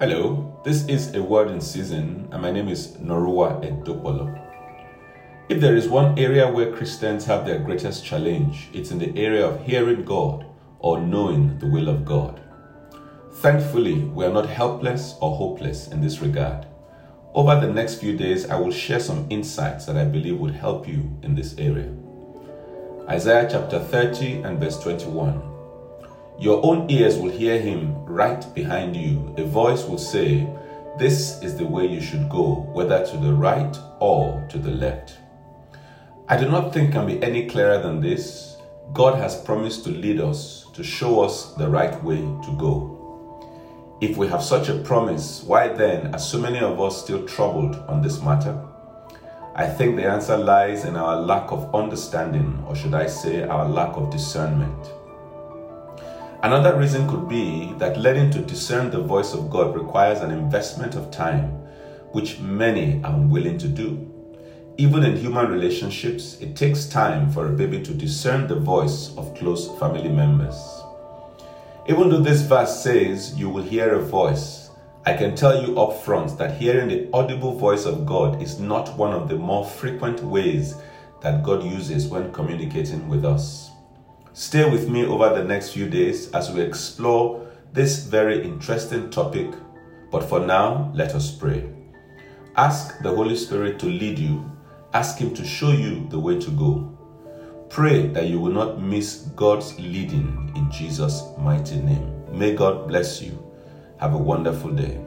Hello, this is a word in season, and my name is Norua Edopolo. If there is one area where Christians have their greatest challenge, it's in the area of hearing God or knowing the will of God. Thankfully, we are not helpless or hopeless in this regard. Over the next few days, I will share some insights that I believe would help you in this area. Isaiah chapter 30 and verse 21. Your own ears will hear him right behind you. A voice will say, This is the way you should go, whether to the right or to the left. I do not think can be any clearer than this. God has promised to lead us, to show us the right way to go. If we have such a promise, why then are so many of us still troubled on this matter? I think the answer lies in our lack of understanding, or should I say, our lack of discernment. Another reason could be that learning to discern the voice of God requires an investment of time, which many are unwilling to do. Even in human relationships, it takes time for a baby to discern the voice of close family members. Even though this verse says you will hear a voice, I can tell you up front that hearing the audible voice of God is not one of the more frequent ways that God uses when communicating with us. Stay with me over the next few days as we explore this very interesting topic. But for now, let us pray. Ask the Holy Spirit to lead you, ask Him to show you the way to go. Pray that you will not miss God's leading in Jesus' mighty name. May God bless you. Have a wonderful day.